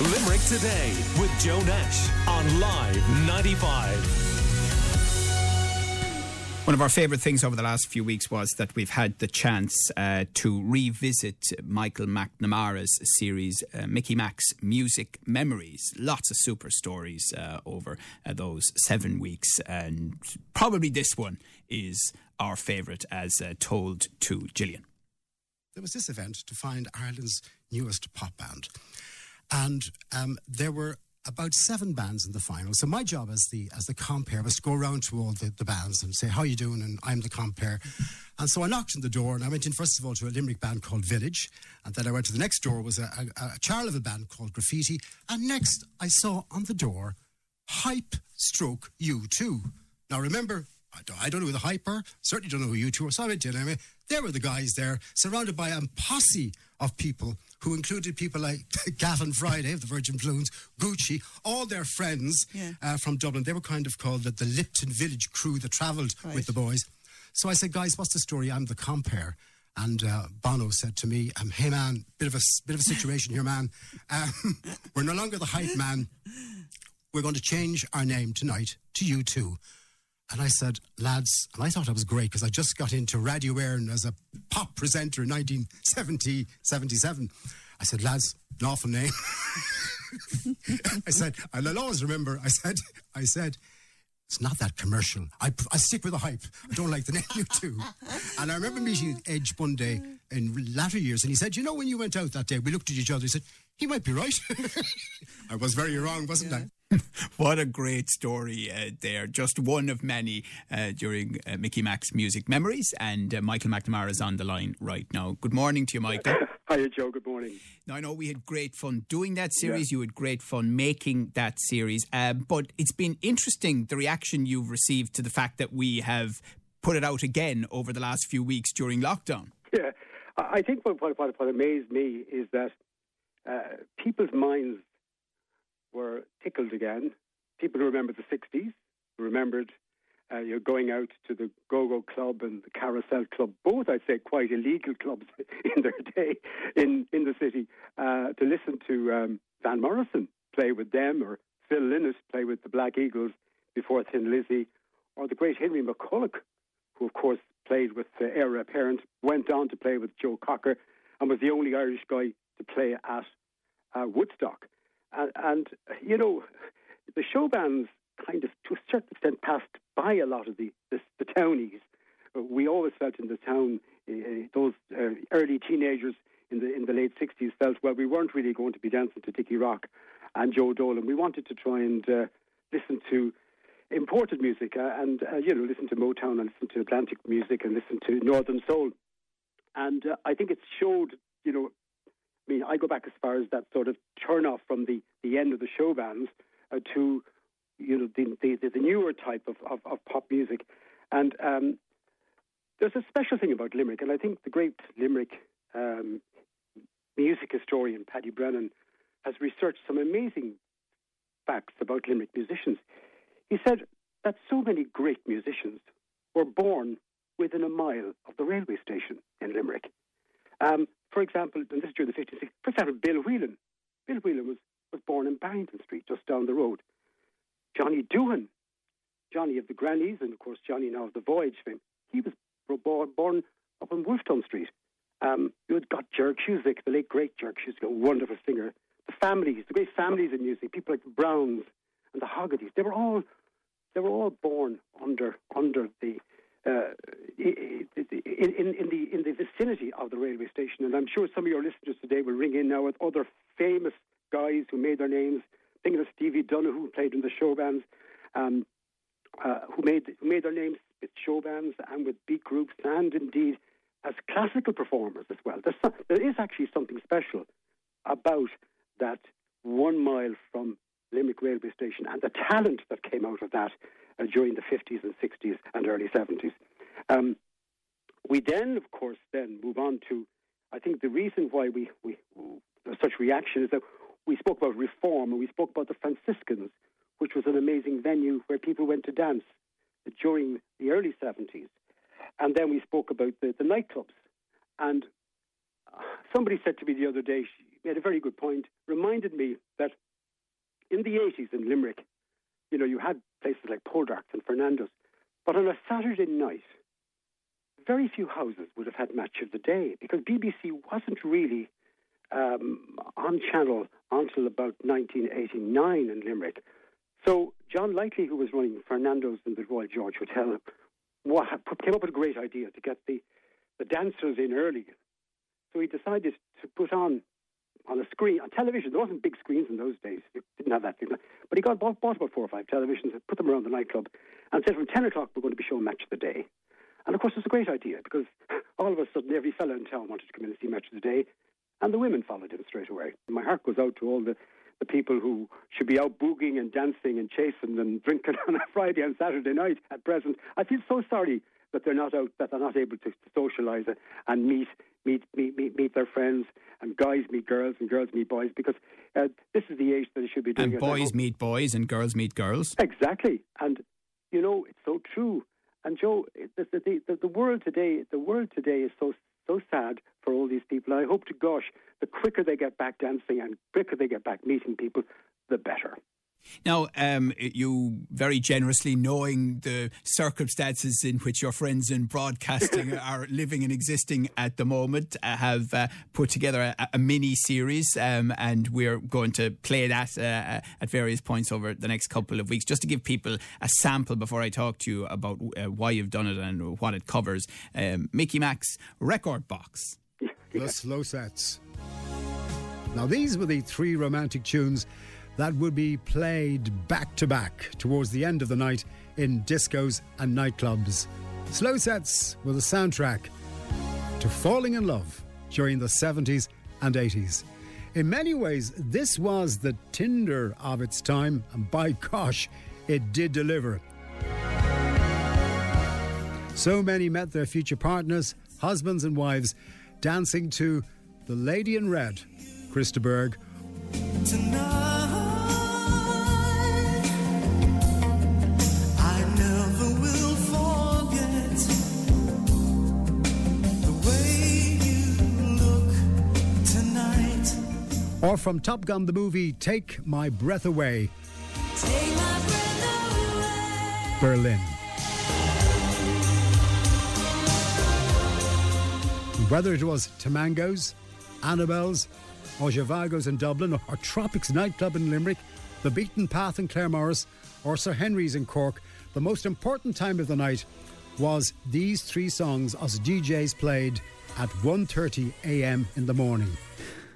Limerick Today with Joe Nash on Live 95. One of our favourite things over the last few weeks was that we've had the chance uh, to revisit Michael McNamara's series, uh, Mickey Mac's Music Memories. Lots of super stories uh, over uh, those seven weeks, and probably this one is our favourite as uh, told to Gillian. There was this event to find Ireland's newest pop band, and um, there were about seven bands in the final. So my job as the as the compere was to go around to all the, the bands and say, How you doing? And I'm the compere. And so I knocked on the door and I went in first of all to a Limerick band called Village. And then I went to the next door was a, a, a Charleville band called Graffiti. And next I saw on the door Hype Stroke U2. Now remember, I don't, I don't know who the hype are, certainly don't know who you two are, so I went in anyway. There were the guys there, surrounded by a posse of people who included people like Gavin Friday of the Virgin Balloons, Guggi, all their friends Yeah. uh, from Dublin. They were kind of called the, the Lypton Village crew that travelled Right. with the boys. So I said, guys, what's the story? I'm the compare. And uh, Bono said to me, um, "Hey man, bit of a bit of a situation here, man. Um, we're no longer the hype man. We're going to change our name tonight to you two." And I said, lads, and I thought I was great because I just got into Radio Éireann as a pop presenter in 1970, 77. I said, lads, an awful name. I said, and I'll always remember, I said, I said, it's not that commercial. I, I stick with the hype. I don't like the name you too. And I remember meeting Edge one day in latter years, and he said, you know, when you went out that day, we looked at each other, he said, he might be right. I was very wrong, wasn't I? What a great story uh, there. Just one of many uh, during uh, Mickey Mac's Music Memories. And uh, Michael McNamara is on the line right now. Good morning to you, Michael. Hiya, Joe. Good morning. Now, I know we had great fun doing that series. You had great fun making that series. Um, but it's been interesting the reaction you've received to the fact that we have put it out again over the last few weeks during lockdown. Yeah, I think what, what, what, what amazed me is that uh, people's minds were tickled again. People who remember the 60s, remembered uh, you know, going out to the Go-Go Club and the Carousel Club, both, I'd say, quite illegal clubs in their day in, in the city, uh, to listen to um, Van Morrison play with them or Phil Lynott play with the Black Eagles before Thin Lizzy, or the great Henry McCullough, who, of course, played with the Eire Apparent, went on to play with Joe Cocker, and was the only Irish guy to play at uh, Woodstock. And, and, you know, the show bands kind of, to a certain extent, passed by a lot of the, the, the townies. We always felt in the town, uh, those uh, early teenagers in the in the late 60s felt, well, we weren't really going to be dancing to Dickie Rock and Joe Dolan. We wanted to try and uh, listen to imported music and, you know, listen to Motown and listen to Atlantic music and listen to Northern Soul. And I think it showed, you know, I mean, I go back as far as that sort of turn off from the, the end of the show bands uh, to, you know, the, the, the newer type of, of, of pop music. And um, there's a special thing about Limerick, and I think the great Limerick um, music historian Paddy Brennan has researched some amazing facts about Limerick musicians. He said that so many great musicians were born within a mile of the railway station in Limerick. Um, for example, and this is during the 50s, 60s, for example, Bill Whelan. Bill Whelan was, was born in Barrington Street, just down the road. Johnny Duhan, Johnny of the Grannies, and of course Johnny now of the Voyage fame, he was born, born up on Wolfe Tone Street. Um, you had got Jerk Cusick, the late great Jerk Cusick, a wonderful singer. The families, the great families in music, people like the Browns and the Hoggartys, they were all they were all born under under the uh, in, in, in the in the vicinity of the And I'm sure some of your listeners today will ring in now with other famous guys who made their names. Thinking of Stevie Donoghue, who played in the show bands, um, uh, who made who made their names with show bands and with beat groups, and indeed as classical performers as well. There's there is actually something special about that one mile from Limerick railway station and the talent that came out of that uh, during the 50s and 60s and early 70s. Um, we then, of course, then move on to, I think the reason why we, we there's such reaction is that we spoke about reform and we spoke about the Franciscans, which was an amazing venue where people went to dance during the early 70s. And then we spoke about the, the nightclubs. And uh, somebody said to me the other day, she made a very good point, reminded me that in the 80s in Limerick, you know, you had places like Poldark's and Fernando's, but on a Saturday night, very few houses would have had Match of the Day because BBC wasn't really um, on channel until about 1989 in Limerick. So John Lightly, who was running Fernando's in the Royal George Hotel, came up with a great idea to get the, the dancers in early. So he decided to put on on a screen on television. There wasn't big screens in those days. You didn't have that thing. But he got bought, bought about four or five televisions and put them around the nightclub and said from ten o'clock we're going to be showing Match of the Day. And of course, it's a great idea because all of a sudden every fellow in town wanted to come in and see Match of the Day, and the women followed him straight away. My heart goes out to all the, the people who should be out boogieing and dancing and chasing and drinking on a Friday and Saturday night at present. I feel so sorry that they're not out, that they're not able to, to socialise and meet, meet, meet, meet, meet their friends, and guys meet girls and girls meet boys, because uh, this is the age that they should be doing and it. boys meet boys and girls meet girls. Exactly, and you know it's so true. And Joe, the, the, the, the world today, the world today is so so sad for all these people. I hope to gosh, the quicker they get back dancing and quicker they get back meeting people, the better. Now, um, you very generously, knowing the circumstances in which your friends in broadcasting are living and existing at the moment, uh, have uh, put together a, a mini series, um, and we're going to play that uh, at various points over the next couple of weeks, just to give people a sample before I talk to you about uh, why you've done it and what it covers. Um, Mickey Mac's record box. The slow sets. Now, these were the three romantic tunes that would be played back to back towards the end of the night in discos and nightclubs. Slow sets were the soundtrack to falling in love during the 70s and 80s. In many ways, this was the Tinder of its time, and by gosh, it did deliver. So many met their future partners, husbands and wives, dancing to The Lady in Red, Chris de Burgh. Or from Top Gun the movie, Take My Breath Away. Take my breath away. Berlin. Whether it was Tamangos, Annabelle's, or Zhivago's in Dublin, or Tropics nightclub in Limerick, the Beaten Path in Claremorris, or Sir Henry's in Cork, the most important time of the night was these three songs as DJs played at 1.30 a.m. in the morning.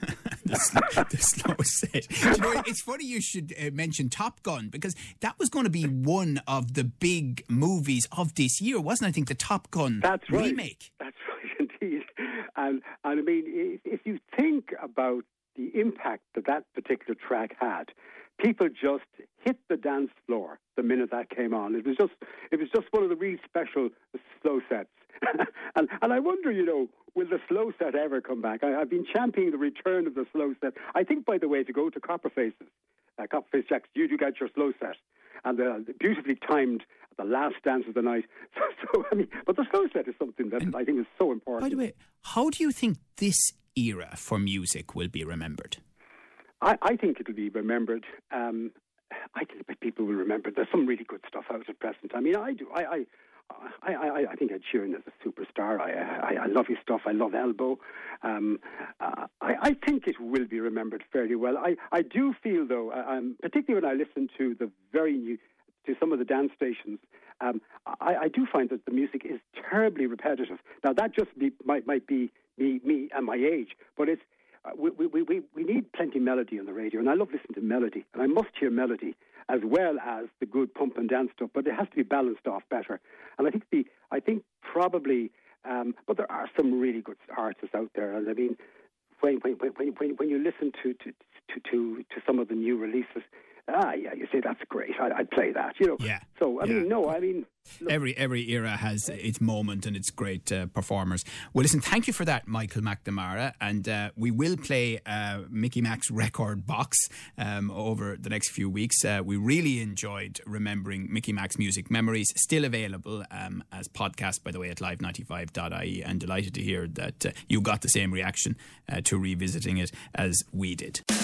the, slow, set. Do you know, it's funny you should uh, mention Top Gun because that was going to be one of the big movies of this year, wasn't it? I think the Top Gun That's right. remake. That's right, indeed. And, and I mean, if, if you think about the impact that that particular track had, people just hit the dance floor the minute that came on. It was just, it was just one of the really special slow sets. and, and I wonder, you know, will the slow set ever come back? I, have been championing the return of the slow set. I think, by the way, to go to Copperface's, uh, Copperface Jacks, you do get your slow set. And uh, beautifully timed at the last dance of the night. So, so, I mean, but the slow set is something that And I think is so important. By the way, how do you think this era for music will be remembered? I, I think it'll be remembered. Um, I think people will remember. There's some really good stuff out at present. I mean, I do. I, I, I, I, I think Ed Sheeran is a superstar. I, I, I love his stuff. I love Elbow. Um, uh, I, I think it will be remembered fairly well. I, I do feel, though, uh, um, particularly when I listen to the very new, to some of the dance stations, um, I, I do find that the music is terribly repetitive. Now, that just be, might, might be me, me and my age, but it's uh, we, we, we, we need plenty of melody on the radio, and I love listening to melody, and I must hear melody as well as the good pump and dance stuff, but it has to be balanced off better. And I think the I think probably, um, but there are some really good artists out there, and I mean, when when when when, when you listen to to, to to to some of the new releases. Ah, yeah, you say that's great. I, I'd play that, you know. Yeah, So, I yeah. mean, no, I mean, every every era has its moment and its great uh, performers. Well, listen, thank you for that, Michael McNamara, and uh, we will play uh, Mickey Mac's record box um, over the next few weeks. Uh, we really enjoyed remembering Mickey Mac's music memories, still available um, as podcast, by the way, at live95.ie, and delighted to hear that uh, you got the same reaction uh, to revisiting it as we did.